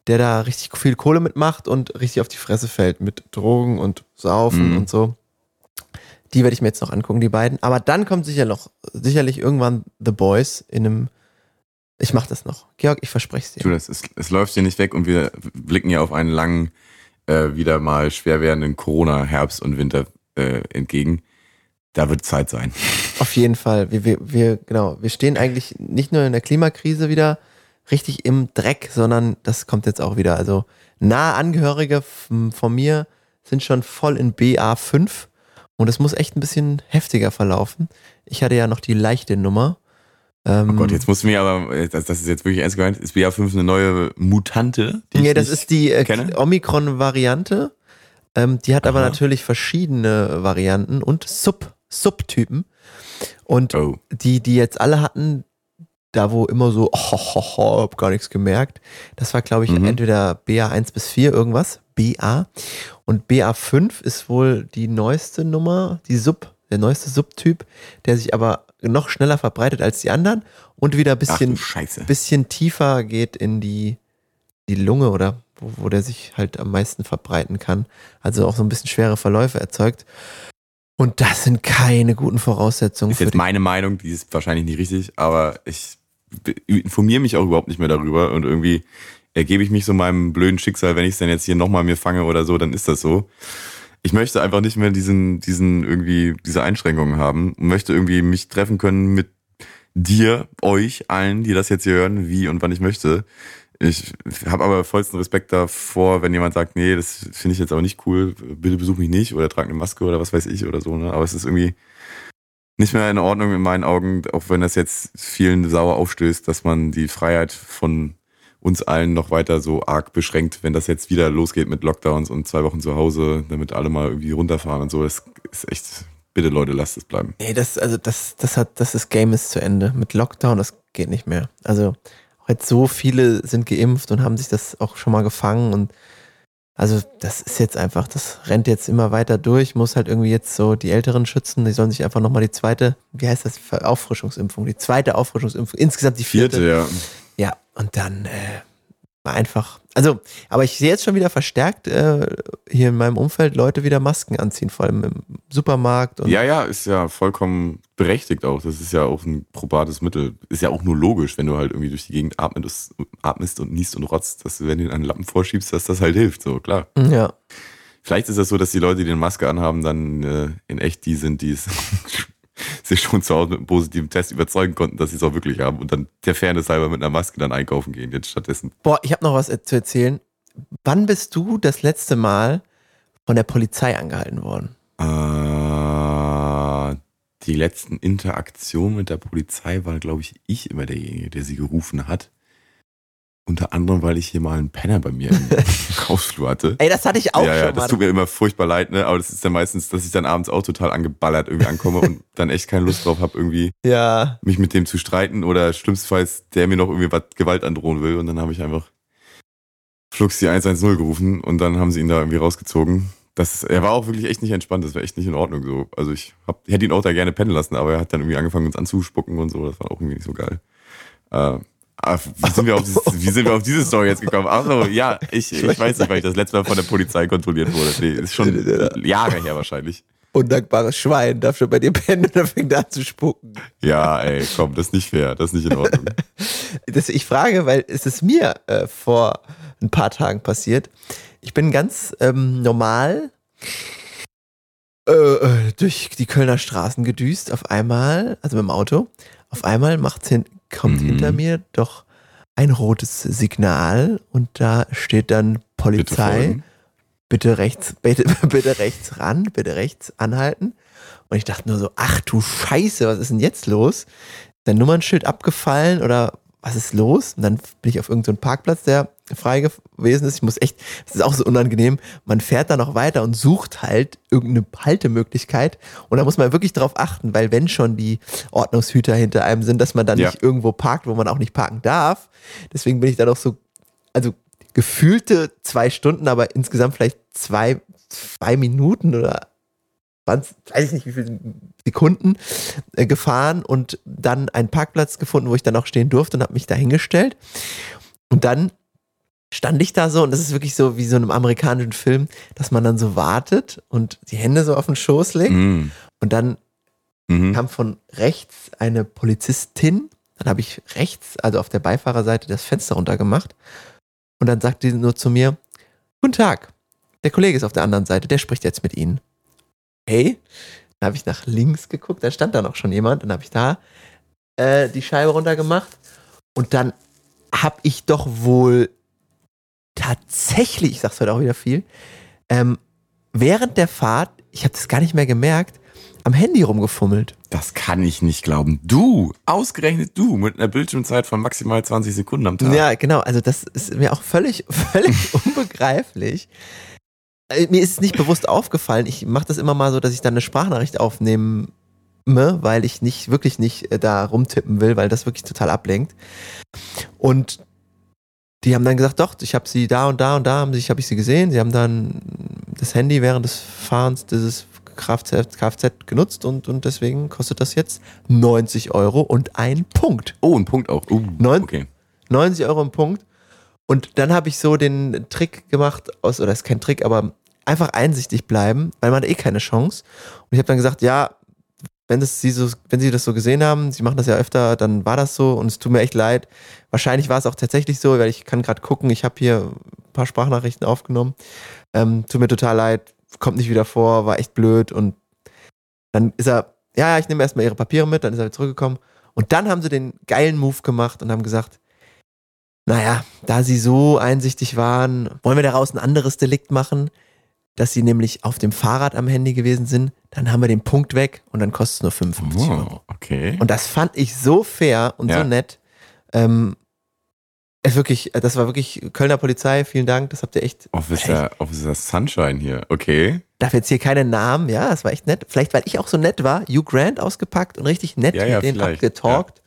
der da richtig viel Kohle mitmacht und richtig auf die Fresse fällt mit Drogen und Saufen mhm. und so. Die werde ich mir jetzt noch angucken, die beiden. Aber dann kommt sicher noch, sicherlich irgendwann The Boys in einem ich mach das noch. Georg, ich verspreche es dir. Tu das. Es, es läuft hier nicht weg und wir blicken ja auf einen langen, äh, wieder mal schwer werdenden Corona-Herbst und Winter äh, entgegen. Da wird Zeit sein. Auf jeden Fall. Wir, wir, wir, genau, wir stehen eigentlich nicht nur in der Klimakrise wieder richtig im Dreck, sondern das kommt jetzt auch wieder. Also nahe Angehörige von mir sind schon voll in BA5 und es muss echt ein bisschen heftiger verlaufen. Ich hatte ja noch die leichte Nummer ähm, oh Gott, jetzt musst du mir aber, das, das ist jetzt wirklich ernst gemeint, ist BA5 eine neue Mutante? Die nee, das ist die äh, Omikron-Variante. Ähm, die hat Aha. aber natürlich verschiedene Varianten und Sub, Subtypen. Und oh. die, die jetzt alle hatten, da wo immer so, oh, oh, oh, hab gar nichts gemerkt. Das war, glaube ich, mhm. entweder BA1 bis 4 irgendwas, BA. Und BA5 ist wohl die neueste Nummer, die Sub, der neueste Subtyp, der sich aber noch schneller verbreitet als die anderen und wieder ein bisschen, bisschen tiefer geht in die, die Lunge oder wo, wo der sich halt am meisten verbreiten kann. Also auch so ein bisschen schwere Verläufe erzeugt. Und das sind keine guten Voraussetzungen. Ist jetzt meine Meinung, die ist wahrscheinlich nicht richtig, aber ich informiere mich auch überhaupt nicht mehr darüber und irgendwie ergebe ich mich so meinem blöden Schicksal, wenn ich es dann jetzt hier nochmal mir fange oder so, dann ist das so ich möchte einfach nicht mehr diesen, diesen irgendwie, diese Einschränkungen haben und möchte irgendwie mich treffen können mit dir, euch, allen, die das jetzt hier hören, wie und wann ich möchte. Ich habe aber vollsten Respekt davor, wenn jemand sagt, nee, das finde ich jetzt auch nicht cool, bitte besuch mich nicht oder trag eine Maske oder was weiß ich oder so. Ne? Aber es ist irgendwie, nicht mehr in Ordnung in meinen Augen, auch wenn das jetzt vielen sauer aufstößt, dass man die Freiheit von uns allen noch weiter so arg beschränkt, wenn das jetzt wieder losgeht mit Lockdowns und zwei Wochen zu Hause, damit alle mal irgendwie runterfahren und so. Das ist echt, bitte Leute, lasst es bleiben. Nee, das, also das, das hat, das ist Game ist zu Ende. Mit Lockdown, das geht nicht mehr. Also jetzt so viele sind geimpft und haben sich das auch schon mal gefangen und also das ist jetzt einfach, das rennt jetzt immer weiter durch, muss halt irgendwie jetzt so die Älteren schützen, die sollen sich einfach nochmal die zweite, wie heißt das, Auffrischungsimpfung, die zweite Auffrischungsimpfung, insgesamt die vierte. Vierte, ja. Ja, und dann äh, einfach, also, aber ich sehe jetzt schon wieder verstärkt äh, hier in meinem Umfeld Leute wieder Masken anziehen, vor allem im Supermarkt. Und Ja, ja, ist ja vollkommen berechtigt auch. Das ist ja auch ein probates Mittel. Ist ja auch nur logisch, wenn du halt irgendwie durch die Gegend atmest, atmest und niest und rotzt, dass du, wenn du einen Lappen vorschiebst, dass das halt hilft. So, klar. ja. Vielleicht ist das so, dass die Leute, die eine Maske anhaben, dann äh, in echt die sind, die es sich schon zu Hause mit einem positiven Test überzeugen konnten, dass sie es auch wirklich haben und dann der Fairness halber mit einer Maske dann einkaufen gehen jetzt stattdessen. Boah, ich habe noch was äh, zu erzählen. Wann bist du das letzte Mal von der Polizei angehalten worden? Äh, die letzten Interaktionen mit der Polizei war, glaube ich, ich immer derjenige, der sie gerufen hat. Unter anderem, weil ich hier mal einen Penner bei mir im Hausflur hatte. Ey, das hatte ich auch ja, ja, schon das mal. tut mir immer furchtbar leid, ne? Aber das ist dann meistens, dass ich dann abends auch total angeballert irgendwie ankomme und dann echt keine Lust drauf habe, irgendwie ja, mich mit dem zu streiten oder schlimmstenfalls der mir noch irgendwie was Gewalt androhen will. Und dann habe ich einfach flugs die 110 gerufen und dann haben sie ihn da irgendwie rausgezogen. Das, er war auch wirklich echt nicht entspannt, das war echt nicht in Ordnung so. Also ich hab, hätte ihn auch da gerne pennen lassen, aber er hat dann irgendwie angefangen, uns anzuspucken und so. Das war auch irgendwie nicht so geil. Äh, ah, wie, sind wir auf dieses, wie sind wir auf diese Story jetzt gekommen? Ach so, ja, ich, ich weiß nicht, weil ich das letzte Mal von der Polizei kontrolliert wurde. Nee, ist schon Jahre her wahrscheinlich. undankbares Schwein darf schon bei dir pennen und dann fängt er an zu spucken. Ja, ey, komm, das ist nicht fair, das ist nicht in Ordnung. Das, ich frage, weil es ist mir äh, vor ein paar Tagen passiert. Ich bin ganz ähm, normal äh, äh, durch die Kölner Straßen gedüst. Auf einmal, also mit dem Auto, auf einmal macht's hin, kommt Mhm. hinter mir doch ein rotes Signal und da steht dann Bitte Polizei. folgen. bitte rechts, bitte, bitte rechts ran, bitte rechts anhalten. Und ich dachte nur so, ach du Scheiße, was ist denn jetzt los? Dein Nummernschild abgefallen oder was ist los? Und dann bin ich auf irgendeinen Parkplatz, der frei gewesen ist. Ich muss echt, das ist auch so unangenehm. Man fährt da noch weiter und sucht halt irgendeine Haltemöglichkeit. Und da muss man wirklich drauf achten, weil wenn schon die Ordnungshüter hinter einem sind, dass man dann Ja. nicht irgendwo parkt, wo man auch nicht parken darf. Deswegen bin ich da noch so, also gefühlte zwei Stunden, aber insgesamt vielleicht zwei, zwei Minuten oder 20, weiß ich nicht wie viele Sekunden äh, gefahren und dann einen Parkplatz gefunden, wo ich dann auch stehen durfte und habe mich da hingestellt. Und dann stand ich da so und das ist wirklich so wie so in einem amerikanischen Film, dass man dann so wartet und die Hände so auf den Schoß legt Mhm. und dann Mhm. kam von rechts eine Polizistin. Dann habe ich rechts, also auf der Beifahrerseite, das Fenster runtergemacht. Und dann sagte sie nur zu mir: Guten Tag, der Kollege ist auf der anderen Seite, der spricht jetzt mit Ihnen. Hey, dann habe ich nach links geguckt, da stand da noch schon jemand. Dann habe ich da äh, die Scheibe runtergemacht. Und dann habe ich doch wohl tatsächlich, ich sag's heute auch wieder viel, ähm, während der Fahrt, ich habe das gar nicht mehr gemerkt, am Handy rumgefummelt. Das kann ich nicht glauben. Du, ausgerechnet du, mit einer Bildschirmzeit von maximal 20 Sekunden am Tag. Ja, genau. Also das ist mir auch völlig, völlig unbegreiflich. Äh, Mir ist es nicht bewusst aufgefallen. Ich mache das immer mal so, dass ich dann eine Sprachnachricht aufnehme, weil ich nicht wirklich nicht äh, da rumtippen will, weil das wirklich total ablenkt. Und die haben dann gesagt, doch, ich habe sie da und da und da, sie, habe ich sie gesehen. Sie haben dann das Handy während des Fahrens dieses Kfz, Kfz genutzt und, und deswegen kostet das jetzt 90 Euro und ein Punkt. Oh, ein Punkt auch. Uh, Neun- okay. 90 Euro im Punkt. Und dann habe ich so den Trick gemacht, aus, oder ist kein Trick, aber einfach einsichtig bleiben, weil man hat eh keine Chance. Und ich habe dann gesagt, ja, wenn, das sie so, wenn sie das so gesehen haben, sie machen das ja öfter, dann war das so und es tut mir echt leid. Wahrscheinlich war es auch tatsächlich so, weil ich kann gerade gucken, ich habe hier ein paar Sprachnachrichten aufgenommen. Ähm, tut mir total leid, kommt nicht wieder vor, war echt blöd. Und dann ist er, ja, ich nehme erstmal ihre Papiere mit, dann ist er wieder zurückgekommen. Und dann haben sie den geilen Move gemacht und haben gesagt, naja, da sie so einsichtig waren, wollen wir daraus ein anderes Delikt machen? dass sie nämlich auf dem Fahrrad am Handy gewesen sind. Dann haben wir den Punkt weg und dann kostet es nur 55 Euro. Oh, okay. Und das fand ich so fair und Ja. so nett. Ähm, es wirklich, das war wirklich Kölner Polizei, vielen Dank, das habt ihr echt. Officer, Officer Sunshine hier. Okay. darf jetzt hier keine Namen, ja, das war echt nett. Vielleicht, weil ich auch so nett war, Hugh Grant ausgepackt und richtig nett Ja, mit ja, denen vielleicht, abgetalkt.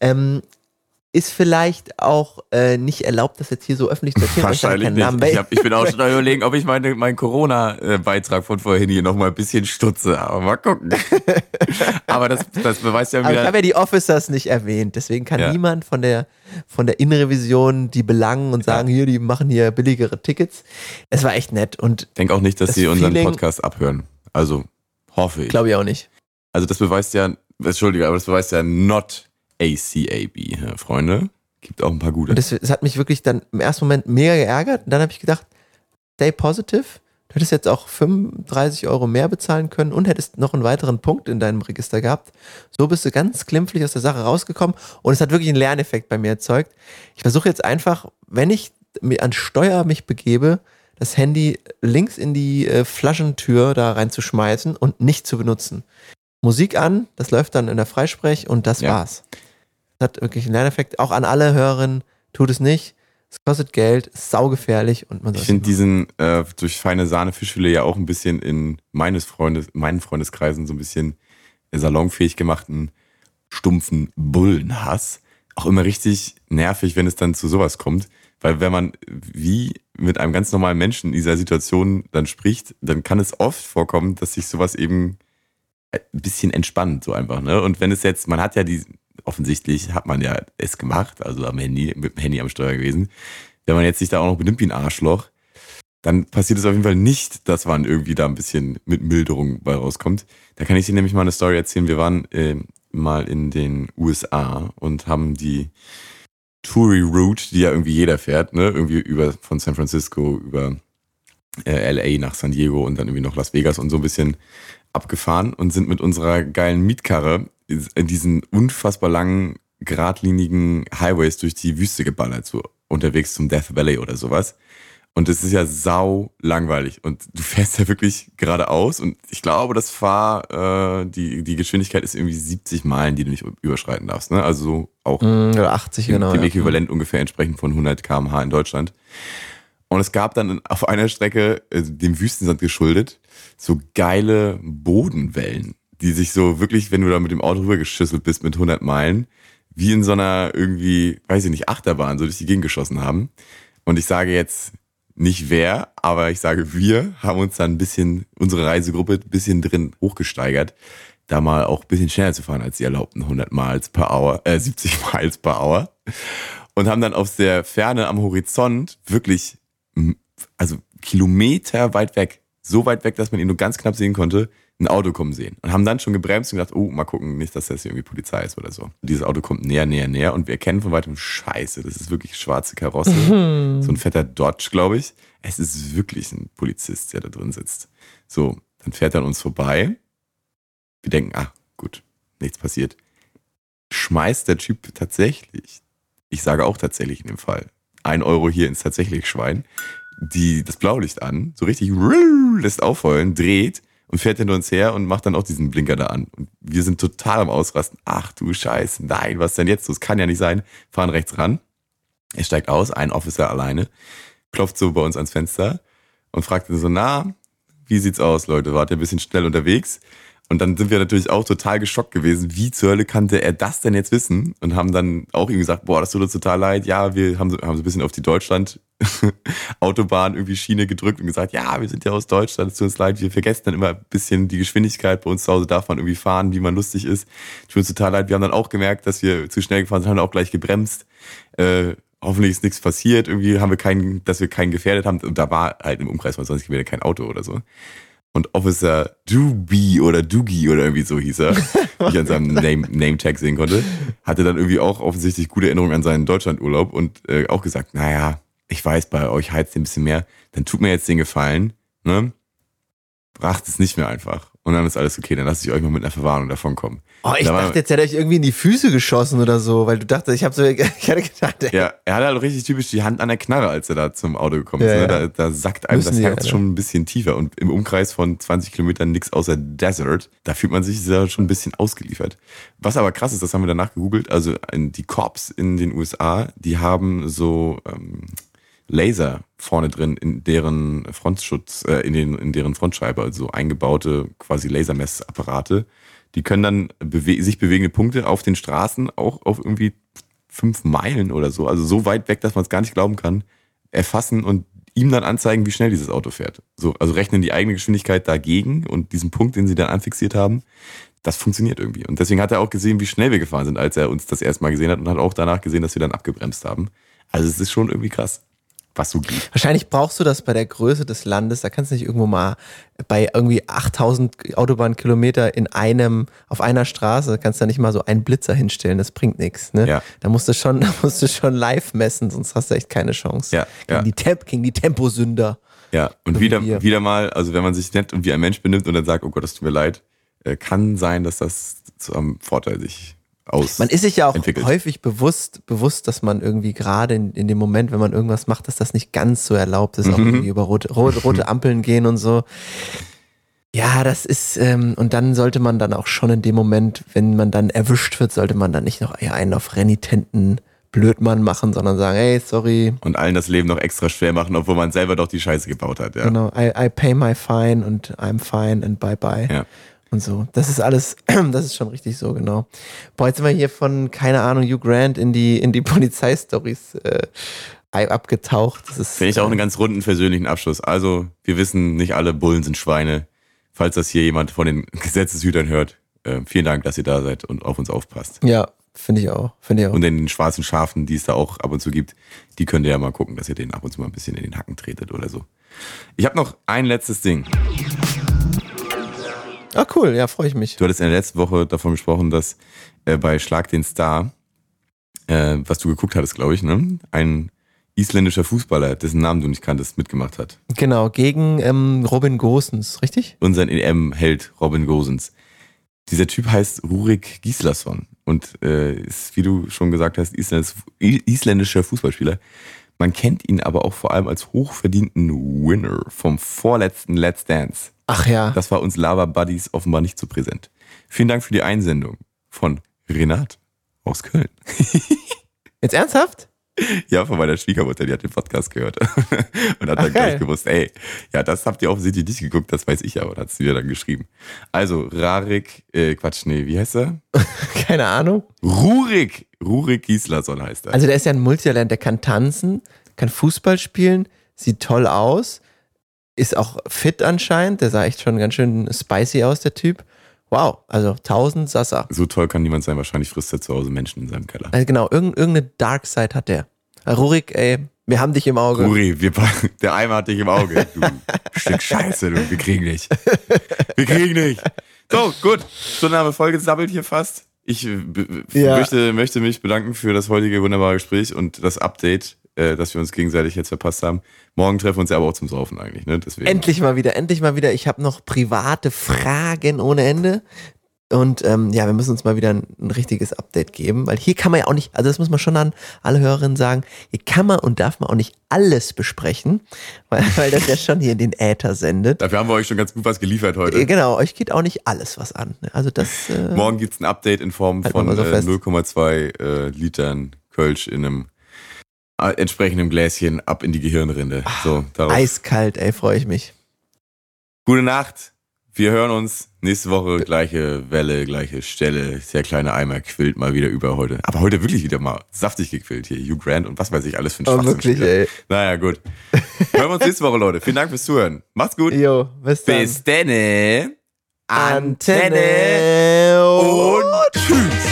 Ähm, ist vielleicht auch äh, nicht erlaubt, das jetzt hier so öffentlich zu erzählen. ich Wahrscheinlich keinen nicht. Ich, hab, ich bin auch schon überlegen, ob ich meine, meinen Corona-Beitrag von vorhin hier noch mal ein bisschen stutze. Aber mal gucken. Aber das, das beweist ja Aber ich wieder. habe ja die Officers nicht erwähnt, deswegen kann Ja. niemand von der von der Innenrevision die belangen und sagen, hier, die machen hier billigere Tickets. Es war echt nett und Ich denke auch nicht, dass Das sie unseren Feeling- Podcast abhören. Also hoffe ich. glaube ich auch nicht. Also das beweist ja, Entschuldige, aber das beweist ja not ACAB, Freunde. Gibt auch ein paar gute. Und das, das hat mich wirklich dann im ersten Moment mega geärgert. Und dann habe ich gedacht, stay positive. Du hättest jetzt auch 35 Euro mehr bezahlen können und hättest noch einen weiteren Punkt in deinem Register gehabt. So bist du ganz glimpflich aus der Sache rausgekommen und es hat wirklich einen Lerneffekt bei mir erzeugt. Ich versuche jetzt einfach, wenn ich an Steuer mich begebe, das Handy links in die äh, Flaschentür da reinzuschmeißen und nicht zu benutzen. Musik an, das läuft dann in der Freisprech und das Ja. war's. Das hat wirklich einen Lerneffekt. Auch an alle Hörerinnen, tut es nicht. Es kostet Geld, ist saugefährlich und man Ich finde diesen äh, durch feine Sahne Fischfilet ja auch ein bisschen in meines Freundes, meinen Freundeskreisen so ein bisschen salonfähig gemachten, stumpfen Bullenhass. Auch immer richtig nervig, wenn es dann zu sowas kommt. Weil wenn man wie mit einem ganz normalen Menschen in dieser Situation dann spricht, dann kann es oft vorkommen, dass sich sowas eben ein bisschen entspannt, so einfach. Ne? Und wenn es jetzt, man hat ja die, offensichtlich hat man ja es gemacht, also am Handy, mit dem Handy am Steuer gewesen. Wenn man jetzt sich da auch noch benimmt wie ein Arschloch, dann passiert es auf jeden Fall nicht, dass man irgendwie da ein bisschen mit Milderung bei rauskommt. Da kann ich dir nämlich mal eine Story erzählen. Wir waren äh, mal in den USA und haben die Touri Route, die ja irgendwie jeder fährt, ne, irgendwie über von San Francisco über äh, LA nach San Diego und dann irgendwie noch Las Vegas und so ein bisschen abgefahren und sind mit unserer geilen Mietkarre in diesen unfassbar langen, geradlinigen Highways durch die Wüste geballert, so unterwegs zum Death Valley oder sowas. Und es ist ja sau langweilig. Und du fährst ja wirklich geradeaus. Und ich glaube, das Fahr, äh, die, die Geschwindigkeit ist irgendwie 70 Meilen, die du nicht überschreiten darfst. Ne? Also so auch Mm, Oder 80, dem, genau. dem ja. Äquivalent ungefähr entsprechend von 100 km/h in Deutschland. Und es gab dann auf einer Strecke, äh, dem Wüstensand geschuldet, so geile Bodenwellen, die sich so wirklich, wenn du da mit dem Auto rübergeschüsselt bist mit 100 Meilen, wie in so einer irgendwie, weiß ich nicht, Achterbahn so durch die Gegend geschossen haben. Und ich sage jetzt nicht wer, aber ich sage wir haben uns dann ein bisschen, unsere Reisegruppe ein bisschen drin hochgesteigert, da mal auch ein bisschen schneller zu fahren als die erlaubten 100 Miles per Hour, äh 70 Miles per Hour. Und haben dann aus der Ferne am Horizont wirklich, also Kilometer weit weg, so weit weg, dass man ihn nur ganz knapp sehen konnte, ein Auto kommen sehen. Und haben dann schon gebremst und gedacht, oh, mal gucken, nicht, dass das irgendwie Polizei ist oder so. Dieses Auto kommt näher, näher, näher und wir erkennen von weitem, scheiße, das ist wirklich schwarze Karosse. So ein fetter Dodge, glaube ich. Es ist wirklich ein Polizist, der da drin sitzt. So, dann fährt er an uns vorbei. Wir denken, ah, gut, nichts passiert. Schmeißt der Typ tatsächlich, ich sage auch tatsächlich in dem Fall, ein Euro hier ins tatsächlich Schwein, die, das Blaulicht an, so richtig lässt aufheulen, dreht und fährt hinter uns her und macht dann auch diesen Blinker da an. Und wir sind total am Ausrasten. Ach du Scheiße, nein, was denn jetzt? Das kann ja nicht sein. Fahren rechts ran. Er steigt aus, ein Officer alleine, klopft so bei uns ans Fenster und fragt dann so, na, wie sieht's aus, Leute? Wart ihr ein bisschen schnell unterwegs? Und dann sind wir natürlich auch total geschockt gewesen. Wie zur Hölle kannte er das denn jetzt wissen? Und haben dann auch ihm gesagt, boah, das tut uns total leid. Ja, wir haben so, haben so ein bisschen auf die Deutschland Autobahn irgendwie Schiene gedrückt und gesagt, ja, wir sind ja aus Deutschland, es tut uns leid. Wir vergessen dann immer ein bisschen die Geschwindigkeit. Bei uns zu Hause darf man irgendwie fahren, wie man lustig ist. Tut uns total leid. Wir haben dann auch gemerkt, dass wir zu schnell gefahren sind, haben auch gleich gebremst. Äh, hoffentlich ist nichts passiert. Irgendwie haben wir keinen, dass wir keinen gefährdet haben. Und da war halt im Umkreis von 20 Kilometer kein Auto oder so. Und Officer Doobie oder Doogie oder irgendwie so hieß er, wie ich an seinem Name, Name-Tag sehen konnte, hatte dann irgendwie auch offensichtlich gute Erinnerungen an seinen Deutschlandurlaub und äh, auch gesagt, naja, ich weiß, bei euch heizt ihr ein bisschen mehr, dann tut mir jetzt den Gefallen, ne? bracht es nicht mehr einfach. Und dann ist alles okay, dann lasse ich euch mal mit einer Verwarnung davon kommen. Oh, ich Da dachte, jetzt hätte er euch irgendwie in die Füße geschossen oder so, weil du dachtest, ich habe so, ich hatte gedacht, ey, Ja, er hat halt richtig typisch die Hand an der Knarre, als er da zum Auto gekommen ist. Ja, ne? ja. Da, da sackt einem Müssen das Herz ja, schon ein bisschen tiefer. Und im Umkreis von 20 Kilometern nichts außer Desert. Da fühlt man sich da schon ein bisschen ausgeliefert. Was aber krass ist, das haben wir danach gegoogelt. Also die Cops in den USA, die haben so ähm, Laser vorne drin in deren Frontschutz, äh, in, den, in deren Frontscheibe, also eingebaute quasi Lasermessapparate. Die können dann bewe sich bewegende Punkte auf den Straßen auch auf irgendwie fünf Meilen oder so, also so weit weg, dass man es gar nicht glauben kann, erfassen und ihm dann anzeigen, wie schnell dieses Auto fährt. So, also rechnen die eigene Geschwindigkeit dagegen und diesen Punkt, den sie dann anfixiert haben, das funktioniert irgendwie. Und deswegen hat er auch gesehen, wie schnell wir gefahren sind, als er uns das erste Mal gesehen hat und hat auch danach gesehen, dass wir dann abgebremst haben. Also es ist schon irgendwie krass, was so geht. Wahrscheinlich brauchst du das bei der Größe des Landes. Da kannst du nicht irgendwo mal bei irgendwie 8000 Autobahnkilometer in einem, auf einer Straße, da kannst du da nicht mal so einen Blitzer hinstellen. Das bringt nichts. Ne? Ja. Da musst du schon, da musst du schon live messen, sonst hast du echt keine Chance. Ja, Gegen, ja. Die, Temp gegen die Temposünder. Ja, und So wieder, wir. wieder mal, also wenn man sich nett und wie ein Mensch benimmt und dann sagt, oh Gott, das tut mir leid, äh, kann sein, dass das zu einem Vorteil sich aus. Man ist sich ja auch entwickelt. häufig bewusst, bewusst, dass man irgendwie gerade in, in dem Moment, wenn man irgendwas macht, dass das nicht ganz so erlaubt ist, auch Mhm. irgendwie über rote, rote, rote Ampeln gehen und so. Ja, das ist, ähm, und dann sollte man dann auch schon in dem Moment, wenn man dann erwischt wird, sollte man dann nicht noch einen auf renitenten Blödmann machen, sondern sagen, hey, sorry, und allen das Leben noch extra schwer machen, obwohl man selber doch die Scheiße gebaut hat. Ja. genau, I, I pay my fine und I'm fine and bye bye. Ja. Und so. Das ist alles, das ist schon richtig so, genau. Boah, jetzt sind wir hier von, keine Ahnung, Hugh Grant in die, in die Polizeistories äh, abgetaucht. Das ist, Finde ich auch einen ganz runden, versöhnlichen Abschluss. Also, wir wissen, nicht alle Bullen sind Schweine. Falls das hier jemand von den Gesetzeshütern hört, äh, vielen Dank, dass ihr da seid und auf uns aufpasst. Ja, finde ich auch. Finde ich auch. Und in den schwarzen Schafen, die es da auch ab und zu gibt, die könnt ihr ja mal gucken, dass ihr denen ab und zu mal ein bisschen in den Hacken tretet oder so. Ich habe noch ein letztes Ding. Ah, cool, ja, freue ich mich. Du hattest in der letzten Woche davon gesprochen, dass äh, bei Schlag den Star, äh, was du geguckt hattest, glaube ich, ne? ein isländischer Fußballer, dessen Namen du nicht kanntest, mitgemacht hat. Genau, gegen ähm, Robin Gosens, richtig? Unseren EM-Held Robin Gosens. Dieser Typ heißt Rurik Gislason und äh, ist, wie du schon gesagt hast, isländis- isländischer Fußballspieler. Man kennt ihn aber auch vor allem als hochverdienten Winner vom vorletzten Let's Dance. Ach ja. Das war uns Lava Buddies offenbar nicht so präsent. Vielen Dank für die Einsendung von Renat aus Köln. Jetzt ernsthaft? Ja, von meiner Schwiegermutter, die hat den Podcast gehört und hat Ach, dann gleich geil. gewusst, ey, ja, das habt ihr offensichtlich nicht geguckt, das weiß ich ja, und hat sie mir dann geschrieben. Also, Rarik, äh, Quatsch, nee, wie heißt er? Keine Ahnung. Rurik, Rurik Gislason heißt er. Also der ist ja ein Multitalent, der kann tanzen, kann Fußball spielen, sieht toll aus, ist auch fit anscheinend, der sah echt schon ganz schön spicy aus, der Typ. Wow, also 1000 Sasa. so toll kann niemand sein, wahrscheinlich frisst er zu Hause Menschen in seinem Keller. Also genau, irgend, irgendeine Dark Side hat der. Rurik, ey, wir haben dich im Auge. Ruri, wir, der Eimer hat dich im Auge, du Stück Scheiße, du, wir kriegen dich. Wir kriegen dich. So, gut, Stunde haben wir vollgesabbelt hier fast. Ich äh, Ja. möchte, möchte mich bedanken für das heutige wunderbare Gespräch und das Update, äh, dass wir uns gegenseitig jetzt verpasst haben. Morgen treffen wir uns ja aber auch zum Saufen eigentlich, ne? Deswegen. Endlich mal wieder, endlich mal wieder. Ich habe noch private Fragen ohne Ende. Und ähm, ja, wir müssen uns mal wieder ein, ein richtiges Update geben, weil hier kann man ja auch nicht, also das muss man schon an alle Hörerinnen sagen, hier kann man und darf man auch nicht alles besprechen, weil, weil das ja schon hier in den Äther sendet. Dafür haben wir euch schon ganz gut was geliefert Äh, heute. Genau, euch geht auch nicht alles was an. ne? Also das, äh, Morgen gibt's ein Update in Form Halten von so äh, fest. 0,2 äh, Litern Kölsch in einem äh, entsprechenden Gläschen ab in die Gehirnrinde. So, darauf. eiskalt, ey, freue ich mich. Gute Nacht. Wir hören uns nächste Woche. Gleiche Welle, gleiche Stelle. Der kleine Eimer quillt mal wieder über heute. Aber heute wirklich wieder mal saftig gequillt hier. Hugh Grant und was weiß ich alles für ein Oh, Schwachsinn. wirklich, wieder. ey. Naja, gut. hören wir uns nächste Woche, Leute. Vielen Dank fürs Zuhören. Macht's gut. Jo, bis dann. Bis denne. Antenne und tschüss.